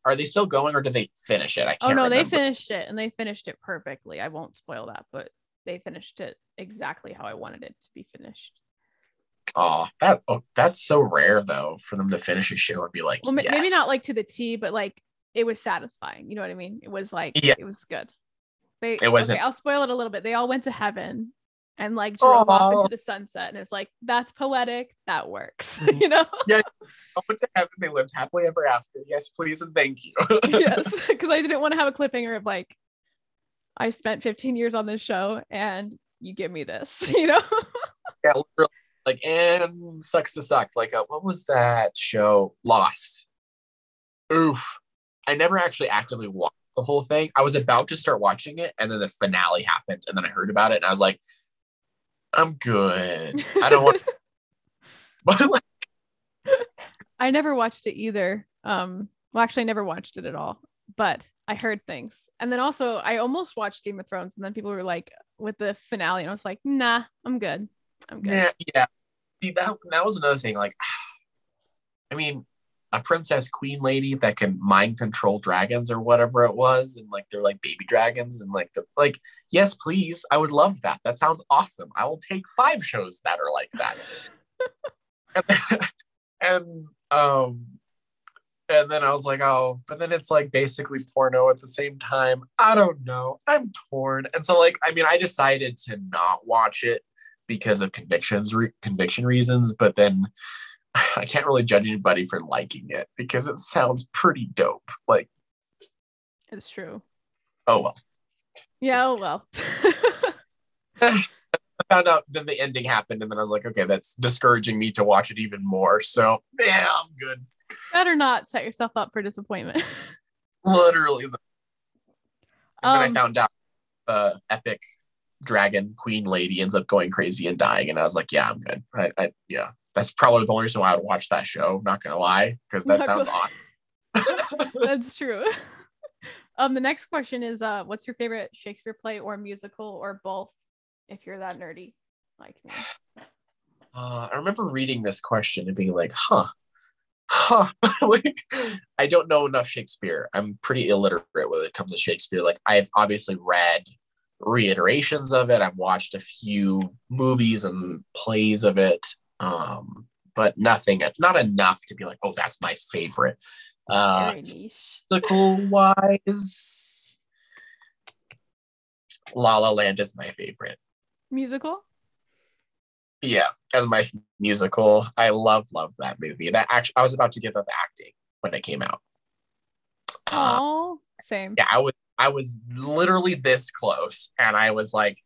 Are they still going or did they finish it? I Oh can't no, they finished it and they finished it perfectly. I won't spoil that, but they finished it exactly how I wanted it to be finished. Oh, that oh, that's so rare though for them to finish a show and be like, Well, ma- maybe not like to the T, but like it was satisfying. You know what I mean? It was like Yeah. it was good. They It wasn't- okay, I'll spoil it a little bit. They all went to heaven and like drove off into the sunset, and it was like that's poetic. That works. you know? Oh, to heaven, they lived happily ever after. Yes, please and thank you. yes, because I didn't want to have a cliffhanger of like I spent 15 years on this show and you give me this. You know? yeah, literally, like and sucks to suck. Like, uh, what was that show? Lost. Oof. I never actually actively watched the whole thing. I was about to start watching it, and then the finale happened, and then I heard about it, and I was like, I'm good. I don't want. but like, I never watched it either. Um, well, actually, I never watched it at all, but I heard things. And then also, I almost watched Game of Thrones, and then people were like, with the finale, and I was like, nah, I'm good. I'm good. yeah, yeah. See, that that was another thing. Like, I mean, a princess queen lady that can mind control dragons or whatever it was, and like they're like baby dragons, and like the like, yes, please, I would love that. That sounds awesome. I will take five shows that are like that. and, and um and then I was like, oh, but then it's like basically porno at the same time. I don't know. I'm torn. And so like, I mean, I decided to not watch it because of convictions re- conviction reasons, but then I can't really judge anybody for liking it because it sounds pretty dope. Like It's true. Oh well. Yeah, oh well. I found out that the ending happened, and then I was like, okay, that's discouraging me to watch it even more. So yeah, I'm good. Better not set yourself up for disappointment. Literally. And then I Um, found out the epic dragon queen lady ends up going crazy and dying, and I was like, yeah, I'm good. I, I yeah, that's probably the only reason why I would watch that show. Not gonna lie, because that Not sounds awesome. That's true. um, the next question is uh what's your favorite Shakespeare play or musical or both if you're that nerdy like me? Uh, I remember reading this question and being like, huh, huh. like, I don't know enough Shakespeare. I'm pretty illiterate when it comes to Shakespeare. Like, I've obviously read reiterations of it, I've watched a few movies and plays of it, um, but nothing, not enough to be like, oh, that's my favorite. Uh, musical wise, La La Land is my favorite. Musical? Yeah, as my musical, I love love that movie. That actually, I was about to give up acting when it came out. Oh, same. yeah, I was I was literally this close, and I was like,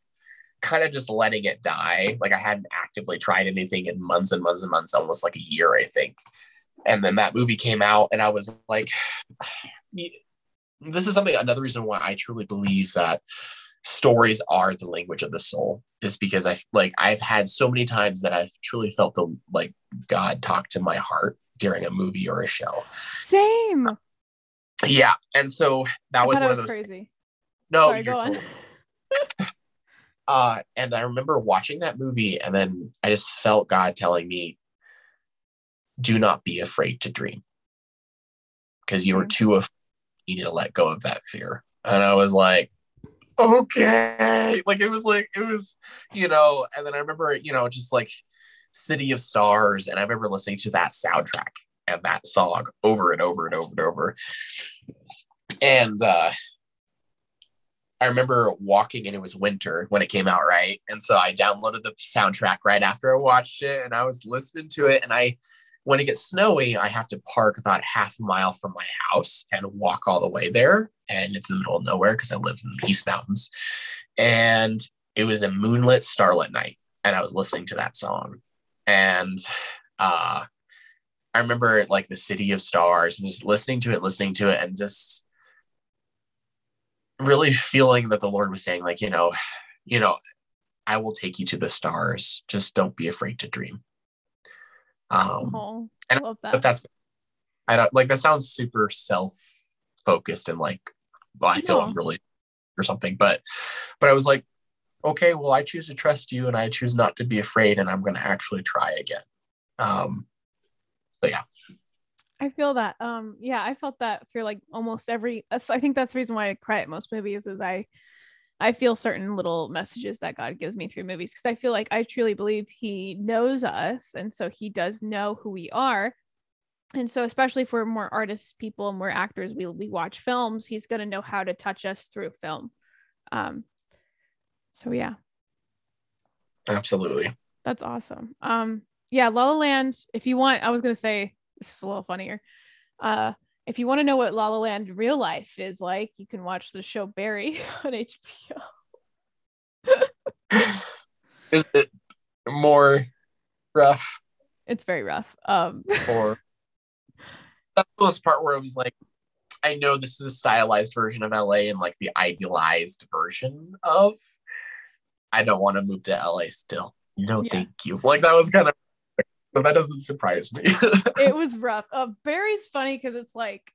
kind of just letting it die. Like I hadn't actively tried anything in months and months and months, almost like a year, I think. And then that movie came out, and I was like, this is something. Another reason why I truly believe that stories are the language of the soul is because I like I've had so many times that I've truly felt the like God talk to my heart during a movie or a show. Same. Yeah, and so that I was one was of those. crazy. No, Sorry, you're go on. totally. Uh, and I remember watching that movie, and then I just felt God telling me, "Do not be afraid to dream, because you were Mhm. too afraid you need to let go of that fear." And I was like, "Okay," like it was like it was, you know. And then I remember, you know, just like City of Stars, and I remember listening to that soundtrack and that song over and over and over and over. And uh, I remember walking and it was winter when it came out, right? And so I downloaded the soundtrack right after I watched it and I was listening to it. And I, when it gets snowy, I have to park about half a mile from my house and walk all the way there. And it's in the middle of nowhere because I live in the East Mountains. And it was a moonlit, starlit night. And I was listening to that song. And uh, I remember like the City of Stars and just listening to it, listening to it, and just really feeling that the Lord was saying, like, you know, you know, I will take you to the stars. Just don't be afraid to dream. Um, Oh, I and- love but that's I don't like that sounds super self-focused and like, well, I feel No. I'm really or something. But but I was like, okay, well, I choose to trust you and I choose not to be afraid, and I'm gonna actually try again. Um so yeah. I feel that. Um, yeah, I felt that for like almost every. That's I think that's the reason why I cry at most movies is I, I feel certain little messages that God gives me through movies because I feel like I truly believe He knows us, and so He does know who we are, and so especially for more artists, people, and more actors, we we watch films. He's gonna know how to touch us through film. Um, so yeah, Absolutely. that's awesome. Um, yeah, La La Land. If you want, I was gonna say this is a little funnier. Uh, if you want to know what La La Land real life is like, you can watch the show Barry on HBO. Is it more rough It's very rough. Um, or that's the most part where I was like, I know this is a stylized version of LA and like the idealized version of. I don't want to move to LA still. No, Yeah. thank you. Like that was kind of, but that doesn't surprise me. it was rough. Uh, Barry's funny because it's like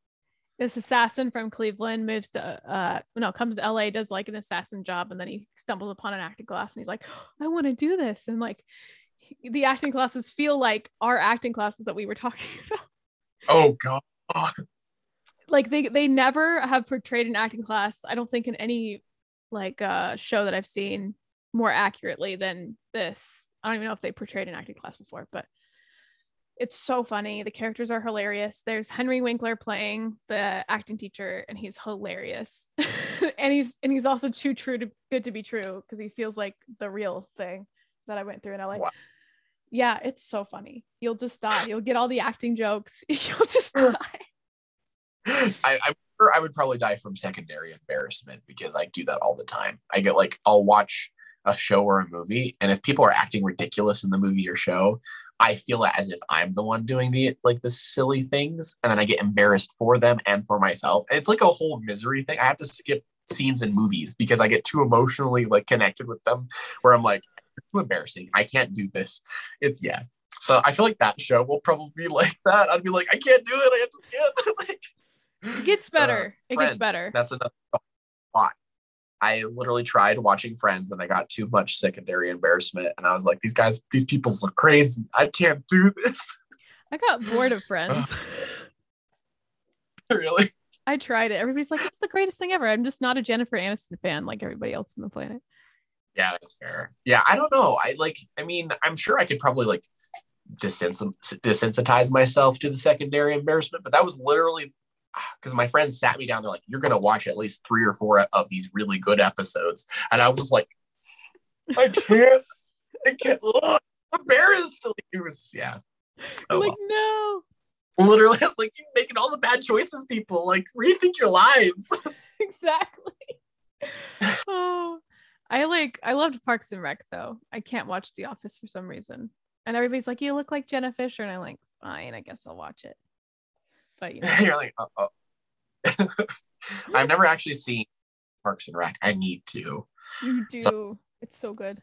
this assassin from Cleveland moves to uh no comes to LA does like an assassin job and then he stumbles upon an acting class and he's like I want to do this and like he- the acting classes feel like our acting classes that we were talking about oh god. like they they never have portrayed an acting class i don't think in any like uh show that i've seen more accurately than this i don't even know if they portrayed an acting class before but it's so funny. The characters are hilarious. There's henry winkler playing the acting teacher and he's hilarious. And he's and he's also too true to good to be true because he feels like the real thing that i went through in la Wow. yeah it's so funny. You'll just die. You'll get all the acting jokes. You'll just die. I, I I would probably die from secondary embarrassment because I do that all the time. I get like I'll watch a show or a movie, and if people are acting ridiculous in the movie or show, I feel as if I'm the one doing the like the silly things, and then I get embarrassed for them and for myself. It's like a whole misery thing. I have to skip scenes in movies because I get too emotionally like connected with them, where I'm like, too embarrassing. I can't do this. It's yeah. So I feel like that show will probably be like that. I'd be like, I can't do it. I have to skip. like, It gets better. uh, it Friends, gets better. That's another spot. I literally tried watching Friends and I got too much secondary embarrassment. And I was like, these guys, these people look crazy. I can't do this. I got bored of Friends. really? I tried it. Everybody's like, it's the greatest thing ever. I'm just not a Jennifer Aniston fan like everybody else on the planet. Yeah, that's fair. Yeah, I don't know. I like, I mean, I'm sure I could probably like desens- desensitize myself to the secondary embarrassment, but that was literally because my friends sat me down. They're like, you're going to watch at least three or four of these really good episodes. And I was just like, I can't, I can't, I'm embarrassed. Like, it was, yeah. I'm Oh, like, no. Literally, I was like, you're making all the bad choices, people. Like, rethink your lives. exactly. oh, I like I loved Parks and Rec though. I can't watch The Office for some reason. And everybody's like, "You look like Jenna Fischer," and I'm like, "Fine, I guess I'll watch it." But you know, you're like, oh. oh. I've never actually seen Parks and Rec. I need to. you do. It's so good.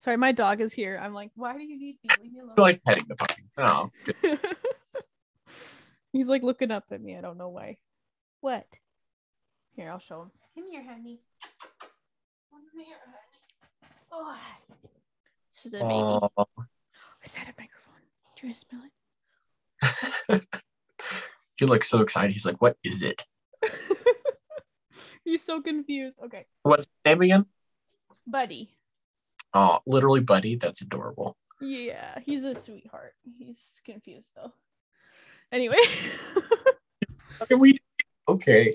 Sorry, my dog is here. I'm like, why do you need me? Leave me alone. Like petting the puppy. Oh, good. He's like looking up at me. I don't know why. What? Here, I'll show him. Come here, honey. Come here, honey. Oh, this is a baby. Oh, Is that a microphone? Do you want to smell he looks so excited. He's like, "What is it? He's so confused. Okay, What's his name again?" buddy. Oh, literally, Buddy. That's adorable. Yeah, he's a sweetheart. He's confused though. Anyway, Okay, we okay.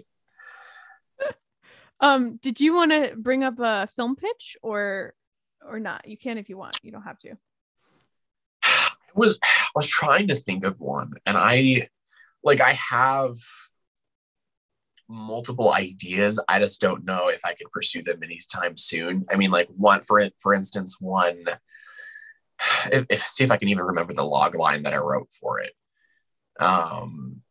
um, did you want to bring up a film pitch or or not? You can if you want. You don't have to. I was I was trying to think of one, and I like I have multiple ideas. I just don't know if I can pursue them anytime soon. I mean, like one for it, for instance, one. If, if see if I can even remember the log line that I wrote for it. Um,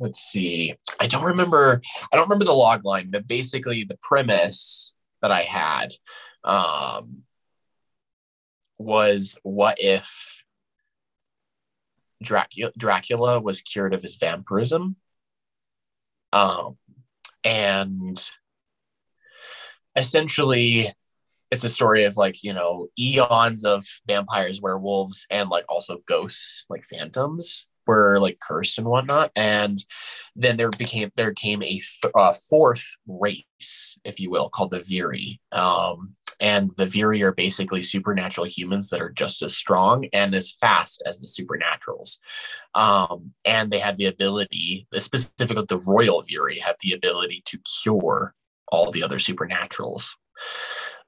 let's see. I don't remember. I don't remember the log line, but basically the premise that I had um, was what if Dracula, Dracula was cured of his vampirism? Um, and essentially, it's a story of like, you know, eons of vampires, werewolves, and like also ghosts, like phantoms were like cursed and whatnot. And then there became, there came a th- uh, fourth race, if you will, called the Viri. Um, and the Viri are basically supernatural humans that are just as strong and as fast as the supernaturals. Um, and they have the ability, specifically the royal Viri, have the ability to cure all the other supernaturals.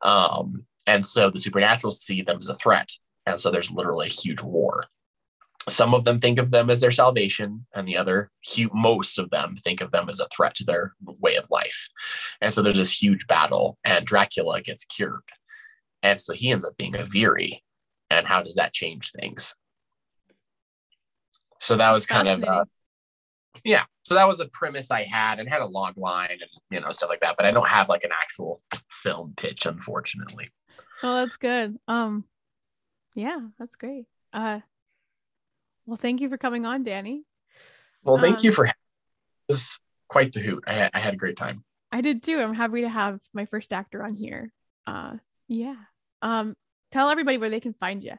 Um, and so the supernaturals see them as a threat. And so there's literally a huge war. Some of them think of them as their salvation, and the other, most of them think of them as a threat to their way of life. And so there's this huge battle, and Dracula gets cured. And so he ends up being a Viri. And how does that change things? So that was kind of, uh, yeah. So that was a premise I had and had a log line and, you know, stuff like that. But I don't have like an actual film pitch, unfortunately. well that's good. Um, yeah, that's great. Uh, well, thank you for coming on, Danny. Well, thank Um, you for having It was quite the hoot. I, I had a great time. I did too. I'm happy to have my first actor on here. Uh, yeah. Um, tell everybody where they can find you.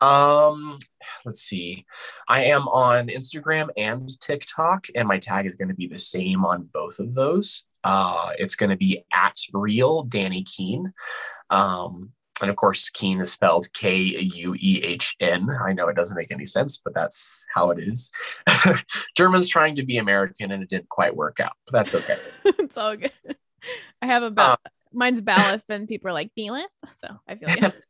Um, let's see. I am on Instagram and TikTok, and my tag is going to be the same on both of those. Uh, it's going to be at real Danny Kuehn. Um, and of course, Kuehn is spelled K U E H N. I know it doesn't make any sense, but that's how it is. German's trying to be American, and it didn't quite work out, but that's okay. it's all good. I have a ba- mine's Ballif, and people are like Balif, so I feel.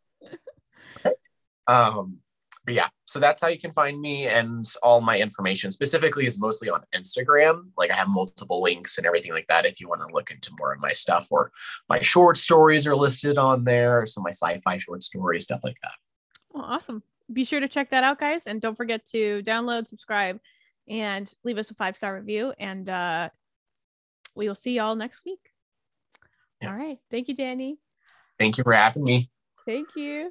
Um, but yeah, so that's how you can find me, and all my information specifically is mostly on Instagram. Like I have multiple links and everything like that. If you want to look into more of my stuff, or my short stories are listed on there, so my sci-fi short stories, stuff like that. Oh, awesome! Be sure to check that out, guys, and don't forget to download, subscribe, and leave us a five star review. And uh, we will see y'all next week. Yeah. All right. Thank you, Danny. Thank you for having me. Thank you.